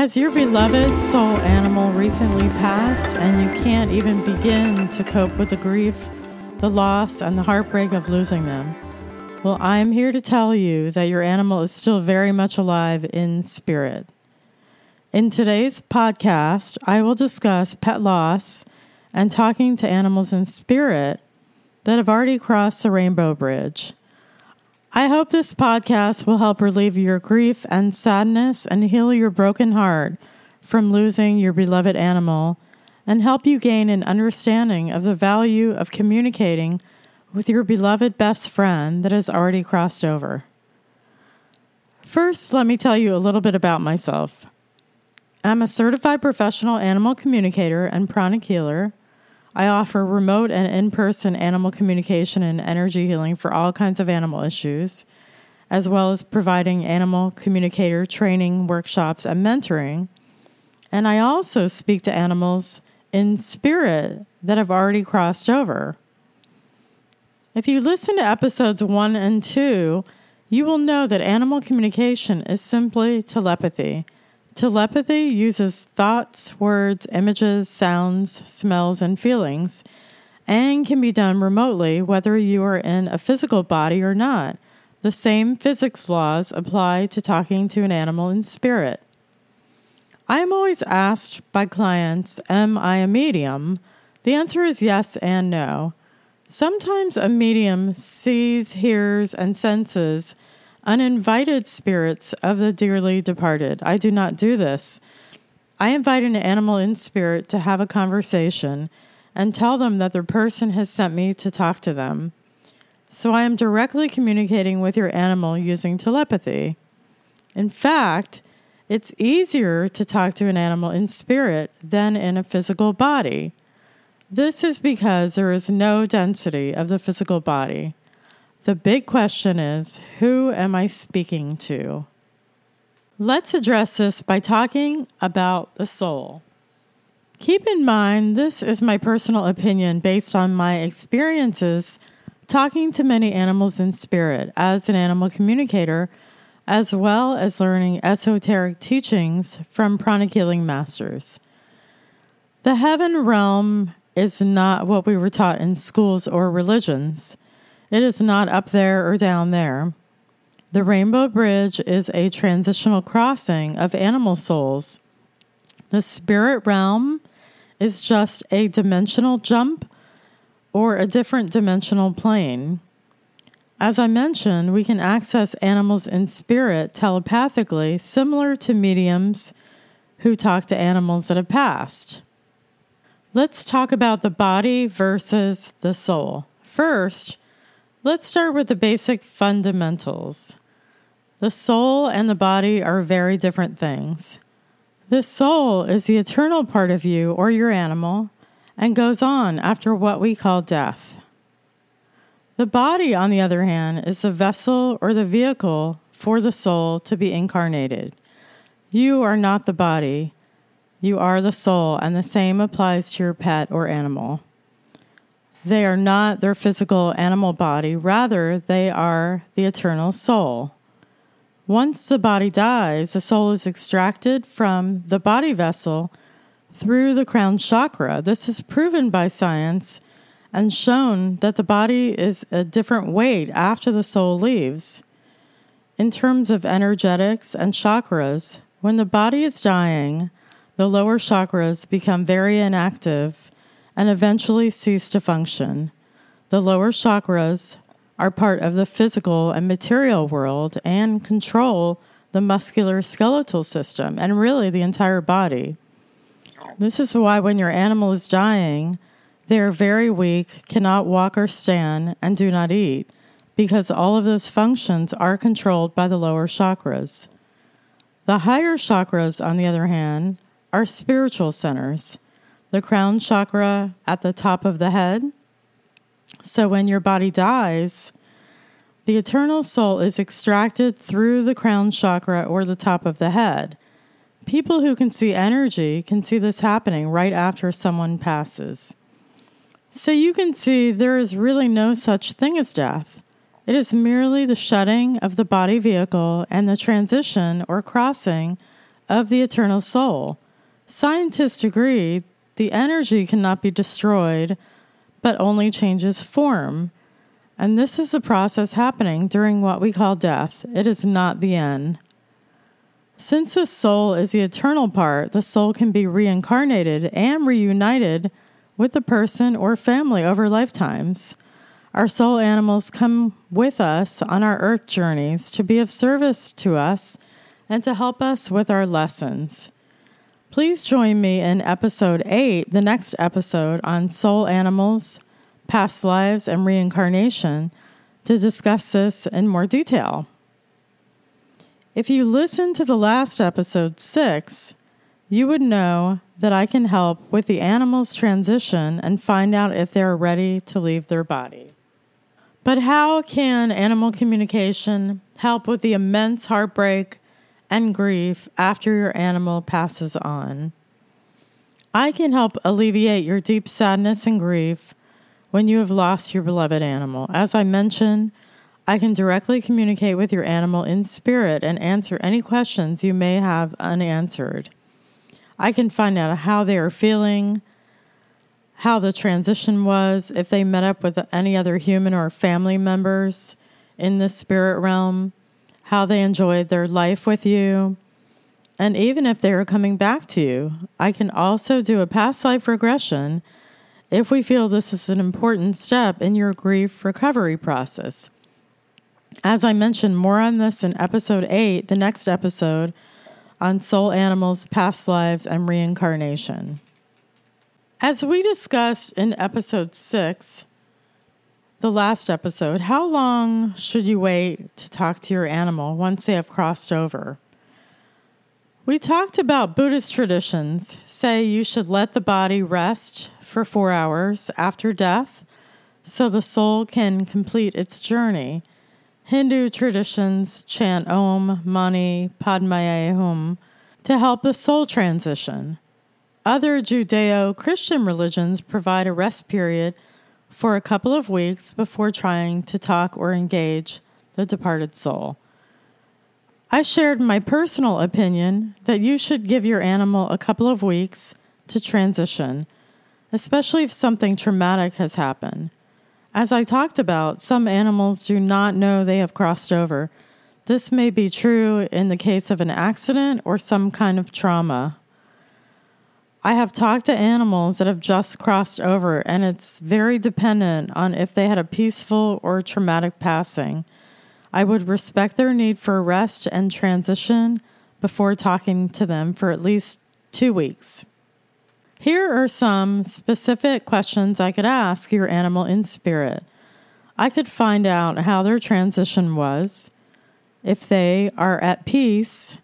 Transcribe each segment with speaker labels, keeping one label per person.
Speaker 1: Has your beloved soul animal recently passed and you can't even begin to cope with the grief, the loss, and the heartbreak of losing them? Well, I am here to tell you that your animal is still very much alive in spirit. In today's podcast, I will discuss pet loss and talking to animals in spirit that have already crossed the Rainbow Bridge. I hope this podcast will help relieve your grief and sadness and heal your broken heart from losing your beloved animal and help you gain an understanding of the value of communicating with your beloved best friend that has already crossed over. First, let me tell you a little bit about myself. I'm a certified professional animal communicator and pranic healer. I offer remote and in person animal communication and energy healing for all kinds of animal issues, as well as providing animal communicator training, workshops, and mentoring. And I also speak to animals in spirit that have already crossed over. If you listen to episodes one and two, you will know that animal communication is simply telepathy Telepathy uses thoughts, words, images, sounds, smells, and feelings, and can be done remotely whether you are in a physical body or not. The same physics laws apply to talking to an animal in spirit. I am always asked by clients, Am I a medium? The answer is yes and no. Sometimes a medium sees, hears, and senses uninvited spirits of the dearly departed. I do not do this. I invite an animal in spirit to have a conversation and tell them that their person has sent me to talk to them. So I am directly communicating with your animal using telepathy. In fact, it's easier to talk to an animal in spirit than in a physical body. This is because there is no density of the physical body. The big question is who am I speaking to? Let's address this by talking about the soul. Keep in mind, this is my personal opinion based on my experiences talking to many animals in spirit as an animal communicator, as well as learning esoteric teachings from pranic healing masters. The heaven realm is not what we were taught in schools or religions. It is not up there or down there. The Rainbow Bridge is a transitional crossing of animal souls. The spirit realm is just a dimensional jump or a different dimensional plane. As I mentioned, we can access animals in spirit telepathically, similar to mediums who talk to animals that have passed. Let's talk about the body versus the soul. First, Let's start with the basic fundamentals. The soul and the body are very different things. The soul is the eternal part of you or your animal and goes on after what we call death. The body, on the other hand, is the vessel or the vehicle for the soul to be incarnated. You are not the body, you are the soul, and the same applies to your pet or animal. They are not their physical animal body, rather, they are the eternal soul. Once the body dies, the soul is extracted from the body vessel through the crown chakra. This is proven by science and shown that the body is a different weight after the soul leaves. In terms of energetics and chakras, when the body is dying, the lower chakras become very inactive and eventually cease to function. The lower chakras are part of the physical and material world and control the muscular skeletal system and really the entire body. This is why when your animal is dying, they are very weak, cannot walk or stand, and do not eat, because all of those functions are controlled by the lower chakras. The higher chakras, on the other hand, are spiritual centers the crown chakra at the top of the head. So when your body dies, the eternal soul is extracted through the crown chakra or the top of the head. People who can see energy can see this happening right after someone passes. So you can see there is really no such thing as death. It is merely the shutting of the body vehicle and the transition or crossing of the eternal soul. Scientists agree the energy cannot be destroyed, but only changes form. And this is a process happening during what we call death. It is not the end. Since the soul is the eternal part, the soul can be reincarnated and reunited with the person or family over lifetimes. Our soul animals come with us on our earth journeys to be of service to us and to help us with our lessons. Please join me in episode 8, the next episode on soul animals, past lives, and reincarnation, to discuss this in more detail. If you listen to the last episode, six, you would know that I can help with the animal's transition and find out if they're ready to leave their body. But how can animal communication help with the immense heartbreak and grief after your animal passes on? I can help alleviate your deep sadness and grief when you have lost your beloved animal. As I mentioned, I can directly communicate with your animal in spirit and answer any questions you may have unanswered. I can find out how they are feeling, how the transition was, if they met up with any other human or family members in the spirit realm, how they enjoyed their life with you, and even if they are coming back to you. I can also do a past life regression if we feel this is an important step in your grief recovery process. As I mentioned, more on this in episode 8, the next episode on soul animals, past lives, and reincarnation. As we discussed in episode 6, the last episode, how long should you wait to talk to your animal once they have crossed over? We talked about Buddhist traditions say you should let the body rest for four hours after death so the soul can complete its journey Hindu traditions chant Om Mani Padme Hum to help the soul transition. Other Judeo Christian religions provide a rest period for a couple of weeks before trying to talk or engage the departed soul. I shared my personal opinion that you should give your animal a couple of weeks to transition, especially if something traumatic has happened. As I talked about, some animals do not know they have crossed over. This may be true in the case of an accident or some kind of trauma. I have talked to animals that have just crossed over, and it's very dependent on if they had a peaceful or traumatic passing. I would respect their need for rest and transition before talking to them for at least two weeks. Here are some specific questions I could ask your animal in spirit. I could find out how their transition was, if they are at peace,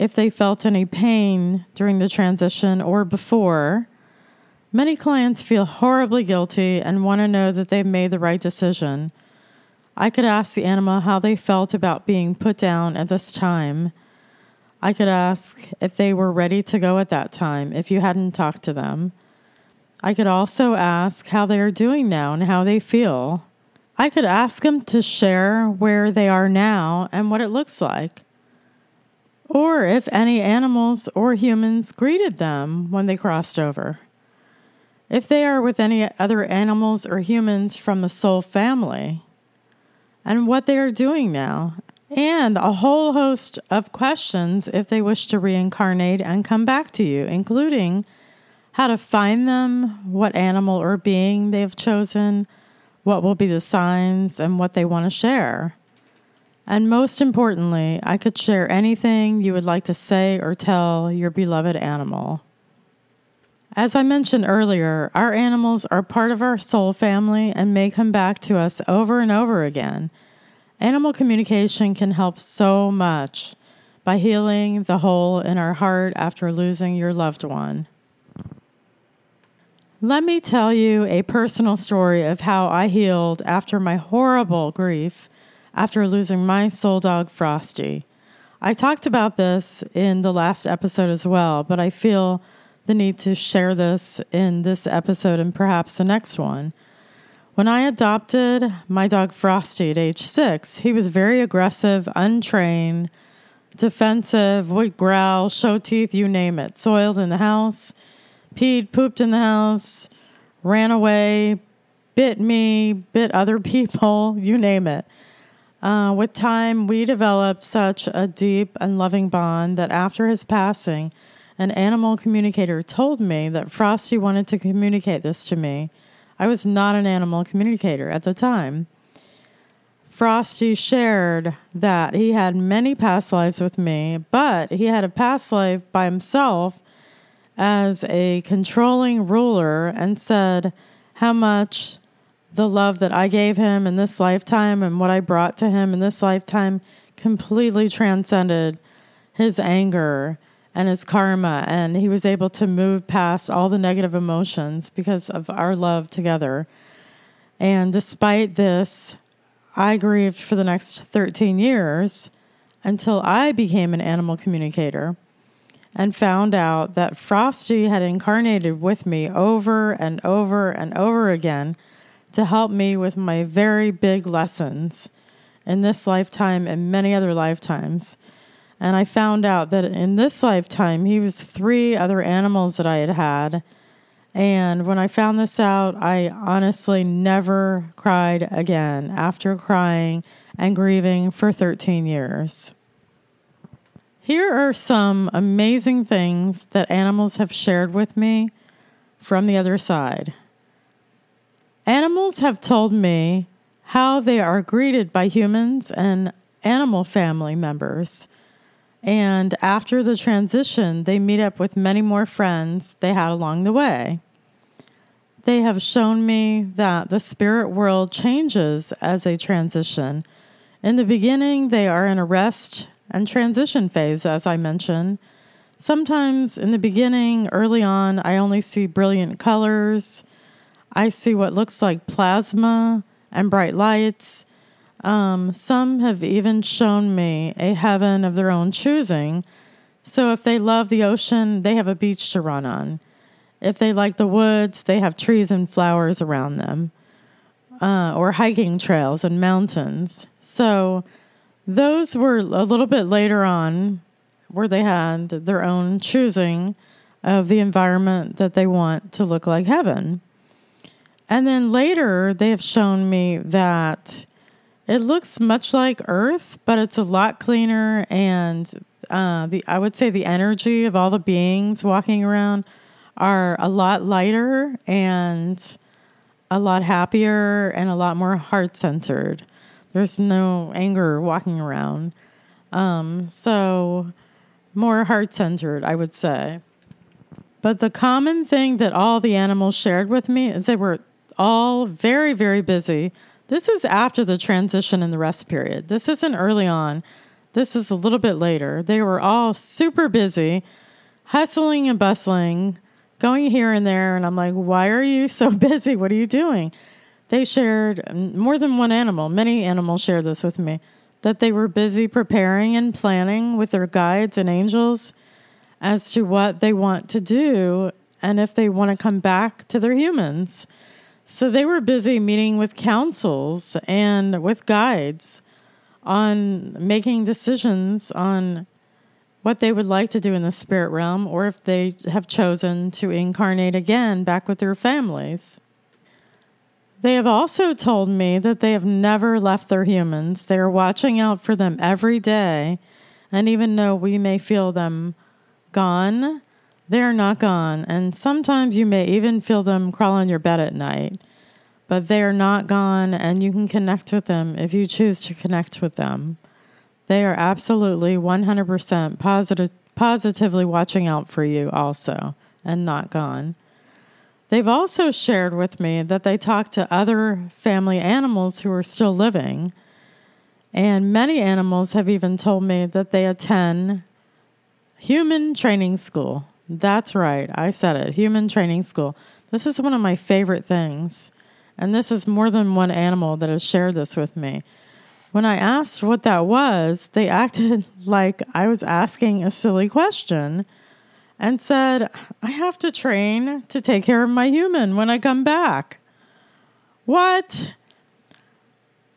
Speaker 1: if they felt any pain during the transition or before. Many clients feel horribly guilty and want to know that they've made the right decision. I could ask the animal how they felt about being put down at this time I could ask if they were ready to go at that time if you hadn't talked to them. I could also ask how they are doing now and how they feel. I could ask them to share where they are now and what it looks like. Or if any animals or humans greeted them when they crossed over. If they are with any other animals or humans from the soul family, and what they are doing now, and a whole host of questions if they wish to reincarnate and come back to you, including how to find them, what animal or being they've chosen, what will be the signs, and what they want to share. And most importantly, I could share anything you would like to say or tell your beloved animal. As I mentioned earlier, our animals are part of our soul family and may come back to us over and over again Animal communication can help so much by healing the hole in our heart after losing your loved one. Let me tell you a personal story of how I healed after my horrible grief after losing my soul dog, Frosty. I talked about this in the last episode as well, but I feel the need to share this in this episode and perhaps the next one. When I adopted my dog Frosty at age six, he was very aggressive, untrained, defensive, would growl, show teeth, you name it. Soiled in the house, peed, pooped in the house, ran away, bit me, bit other people, you name it. Uh, with time, we developed such a deep and loving bond that after his passing, an animal communicator told me that Frosty wanted to communicate this to me. I was not an animal communicator at the time. Frosty shared that he had many past lives with me, but he had a past life by himself as a controlling ruler and said how much the love that I gave him in this lifetime and what I brought to him in this lifetime completely transcended his anger and his karma. And he was able to move past all the negative emotions because of our love together. And despite this, I grieved for the next 13 years until I became an animal communicator and found out that Frosty had incarnated with me over and over and over again to help me with my very big lessons in this lifetime and many other lifetimes. And I found out that in this lifetime, he was three other animals that I had had. And when I found this out, I honestly never cried again after crying and grieving for 13 years. Here are some amazing things that animals have shared with me from the other side. Animals have told me how they are greeted by humans and animal family members. And after the transition, they meet up with many more friends they had along the way. They have shown me that the spirit world changes as they transition. In the beginning, they are in a rest and transition phase, as I mentioned. Sometimes in the beginning, early on, I only see brilliant colors I see what looks like plasma and bright lights. Um, some have even shown me a heaven of their own choosing. So if they love the ocean, they have a beach to run on. If they like the woods, they have trees and flowers around them, uh, or hiking trails and mountains. So those were a little bit later on where they had their own choosing of the environment that they want to look like heaven. And then later, they have shown me that it looks much like Earth, but it's a lot cleaner. And uh, the I would say the energy of all the beings walking around are a lot lighter and a lot happier and a lot more heart centered. There's no anger walking around. Um, so, more heart centered, I would say. But the common thing that all the animals shared with me is they were all very, very busy. This is after the transition in the rest period. This isn't early on. This is a little bit later. They were all super busy, hustling and bustling, going here and there. And I'm like, why are you so busy? What are you doing? They shared more than one animal, many animals shared this with me, that they were busy preparing and planning with their guides and angels as to what they want to do and if they want to come back to their humans. So they were busy meeting with councils and with guides on making decisions on what they would like to do in the spirit realm or if they have chosen to incarnate again back with their families. They have also told me that they have never left their humans. They are watching out for them every day. And even though we may feel them gone, they're not gone. And sometimes you may even feel them crawl on your bed at night. But they are not gone, and you can connect with them if you choose to connect with them. They are absolutely 100% positive, positively watching out for you, also, and not gone. They've also shared with me that they talk to other family animals who are still living. And many animals have even told me that they attend human training school. That's right. I said it. Human training school. This is one of my favorite things. And this is more than one animal that has shared this with me. When I asked what that was, they acted like I was asking a silly question and said, I have to train to take care of my human when I come back. What?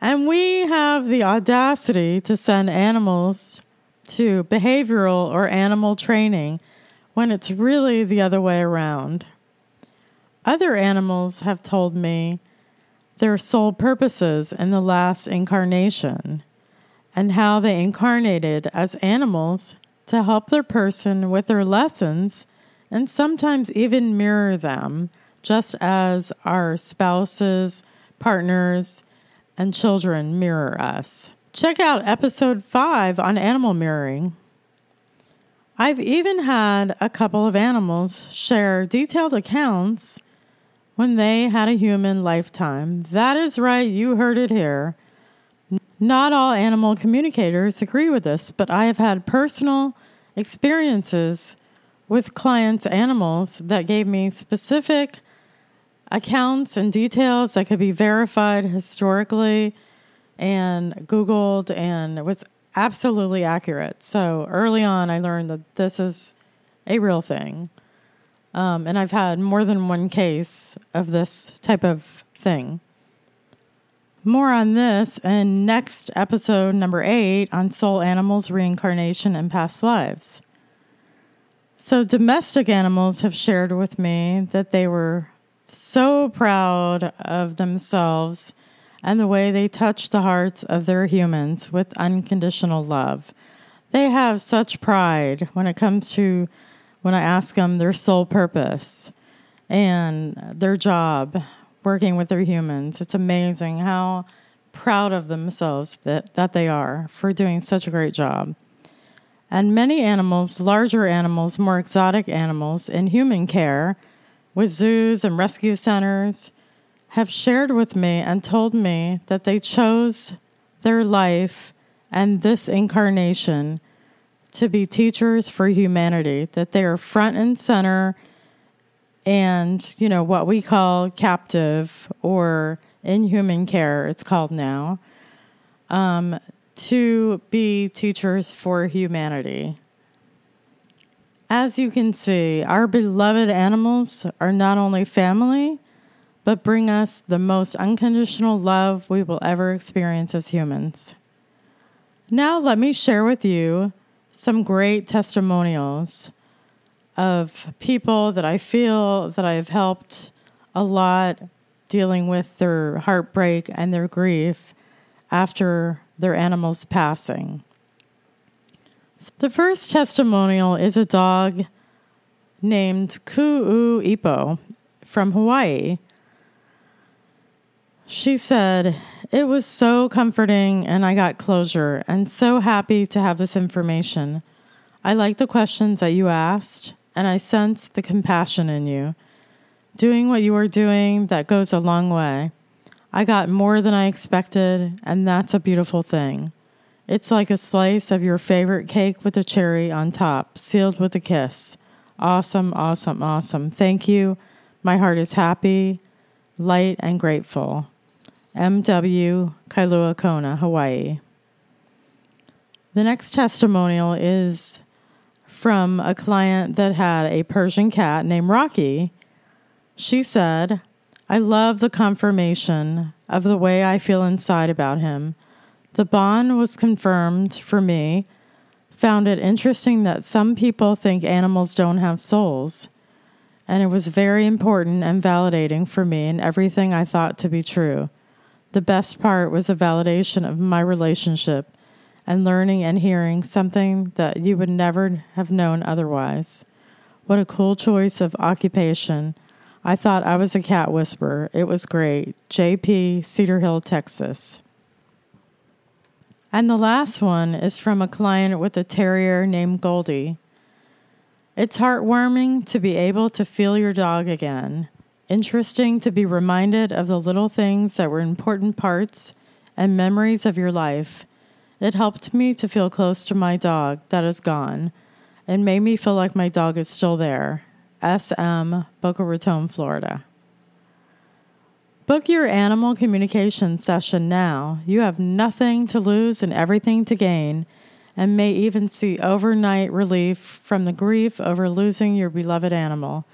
Speaker 1: And we have the audacity to send animals to behavioral or animal training when it's really the other way around. Other animals have told me their sole purposes in the last incarnation and how they incarnated as animals to help their person with their lessons and sometimes even mirror them, just as our spouses, partners, and children mirror us. Check out episode 5 on animal mirroring. I've even had a couple of animals share detailed accounts when they had a human lifetime. That is right, you heard it here. Not all animal communicators agree with this, but I have had personal experiences with clients' animals that gave me specific accounts and details that could be verified historically and Googled and was absolutely accurate. So early on, I learned that this is a real thing. Um, and I've had more than one case of this type of thing. More on this in next episode number eight on soul animals, reincarnation, and past lives. So, domestic animals have shared with me that they were so proud of themselves and the way they touch the hearts of their humans with unconditional love. They have such pride when it comes to when I ask them their sole purpose and their job working with their humans. It's amazing how proud of themselves that, that they are for doing such a great job. And many animals, larger animals, more exotic animals in human care, with zoos and rescue centers, have shared with me and told me that they chose their life and this incarnation to be teachers for humanity, that they are front and center and, you know, what we call captive or inhuman care, it's called now, um, to be teachers for humanity. As you can see, our beloved animals are not only family, but bring us the most unconditional love we will ever experience as humans. Now, let me share with you some great testimonials of people that I feel that I've helped a lot dealing with their heartbreak and their grief after their animal's passing. The first testimonial is a dog named Ku'u Ipo from Hawaii. She said, It was so comforting and I got closure and so happy to have this information. I like the questions that you asked and I sense the compassion in you. Doing what you are doing, that goes a long way. I got more than I expected, and that's a beautiful thing. It's like a slice of your favorite cake with a cherry on top, sealed with a kiss. Awesome, awesome, awesome. Thank you. My heart is happy, light, and grateful. M.W. Kailua Kona, Hawaii. The next testimonial is from a client that had a Persian cat named Rocky. She said, I love the confirmation of the way I feel inside about him. The bond was confirmed for me. Found it interesting that some people think animals don't have souls. And it was very important and validating for me in everything I thought to be true. The best part was a validation of my relationship and learning and hearing something that you would never have known otherwise. What a cool choice of occupation. I thought I was a cat whisperer. It was great. JP, Cedar Hill, Texas. And the last one is from a client with a terrier named Goldie. It's heartwarming to be able to feel your dog again. Interesting to be reminded of the little things that were important parts and memories of your life. It helped me to feel close to my dog that is gone and made me feel like my dog is still there. SM, Boca Raton, Florida. Book your animal communication session now. You have nothing to lose and everything to gain, and may even see overnight relief from the grief over losing your beloved animal,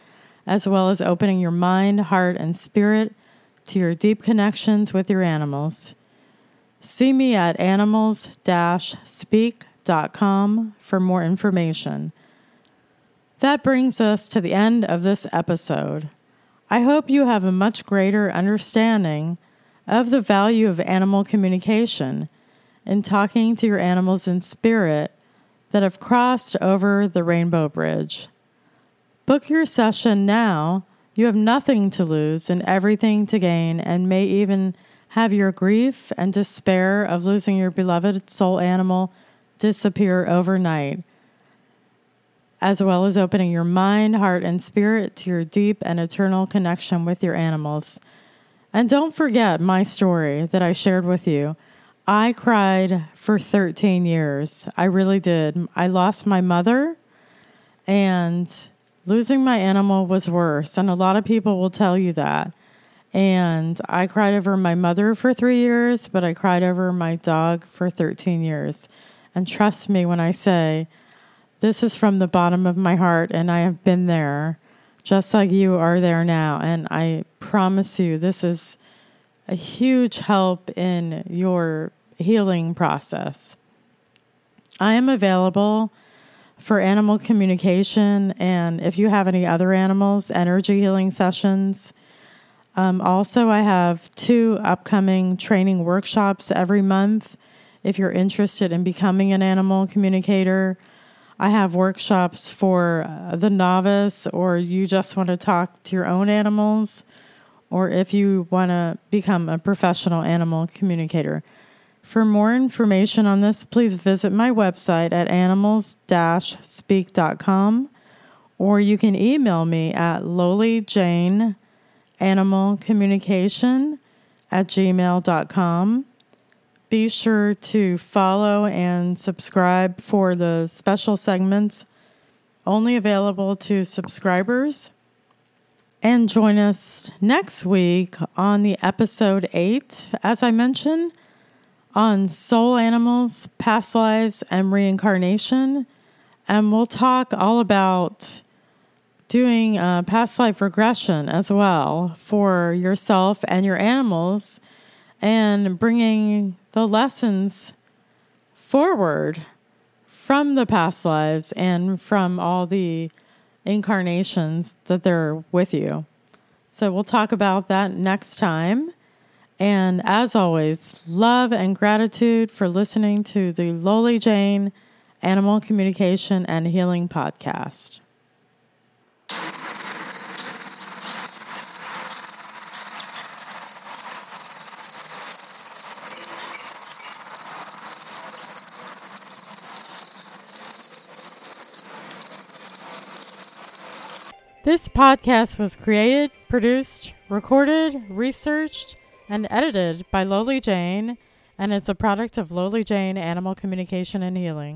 Speaker 1: as well as opening your mind, heart, and spirit to your deep connections with your animals. See me at animals speak.com for more information. That brings us to the end of this episode. I hope you have a much greater understanding of the value of animal communication in talking to your animals in spirit that have crossed over the Rainbow Bridge. Book your session now. You have nothing to lose and everything to gain, and may even have your grief and despair of losing your beloved soul animal disappear overnight, as well as opening your mind, heart, and spirit to your deep and eternal connection with your animals. And don't forget my story that I shared with you. I cried for 13 years. I really did. I lost my mother, and losing my animal was worse. And a lot of people will tell you that. And I cried over my mother for three years, but I cried over my dog for 13 years. And trust me when I say, this is from the bottom of my heart, and I have been there just like you are there now. And I promise you, this is a huge help in your healing process. I am available for animal communication, and if you have any other animals, energy healing sessions. Um, also, I have two upcoming training workshops every month. If you're interested in becoming an animal communicator, I have workshops for uh, the novice, or you just want to talk to your own animals, or if you want to become a professional animal communicator. For more information on this, please visit my website at animals speak.com, or you can email me at lolijane at gmail.com. Be sure to follow and subscribe for the special segments only available to subscribers. And join us next week on the episode 8. As I mentioned, on soul animals, past lives, and reincarnation. And we'll talk all about doing a past life regression as well for yourself and your animals and bringing the lessons forward from the past lives and from all the incarnations that they're with you. So we'll talk about that next time. And as always, love and gratitude for listening to the Loli Jane Animal Communication and Healing Podcast. This podcast was created, produced, recorded, researched, and edited by Loli Jane and is a product of Loli Jane Animal Communication and Healing.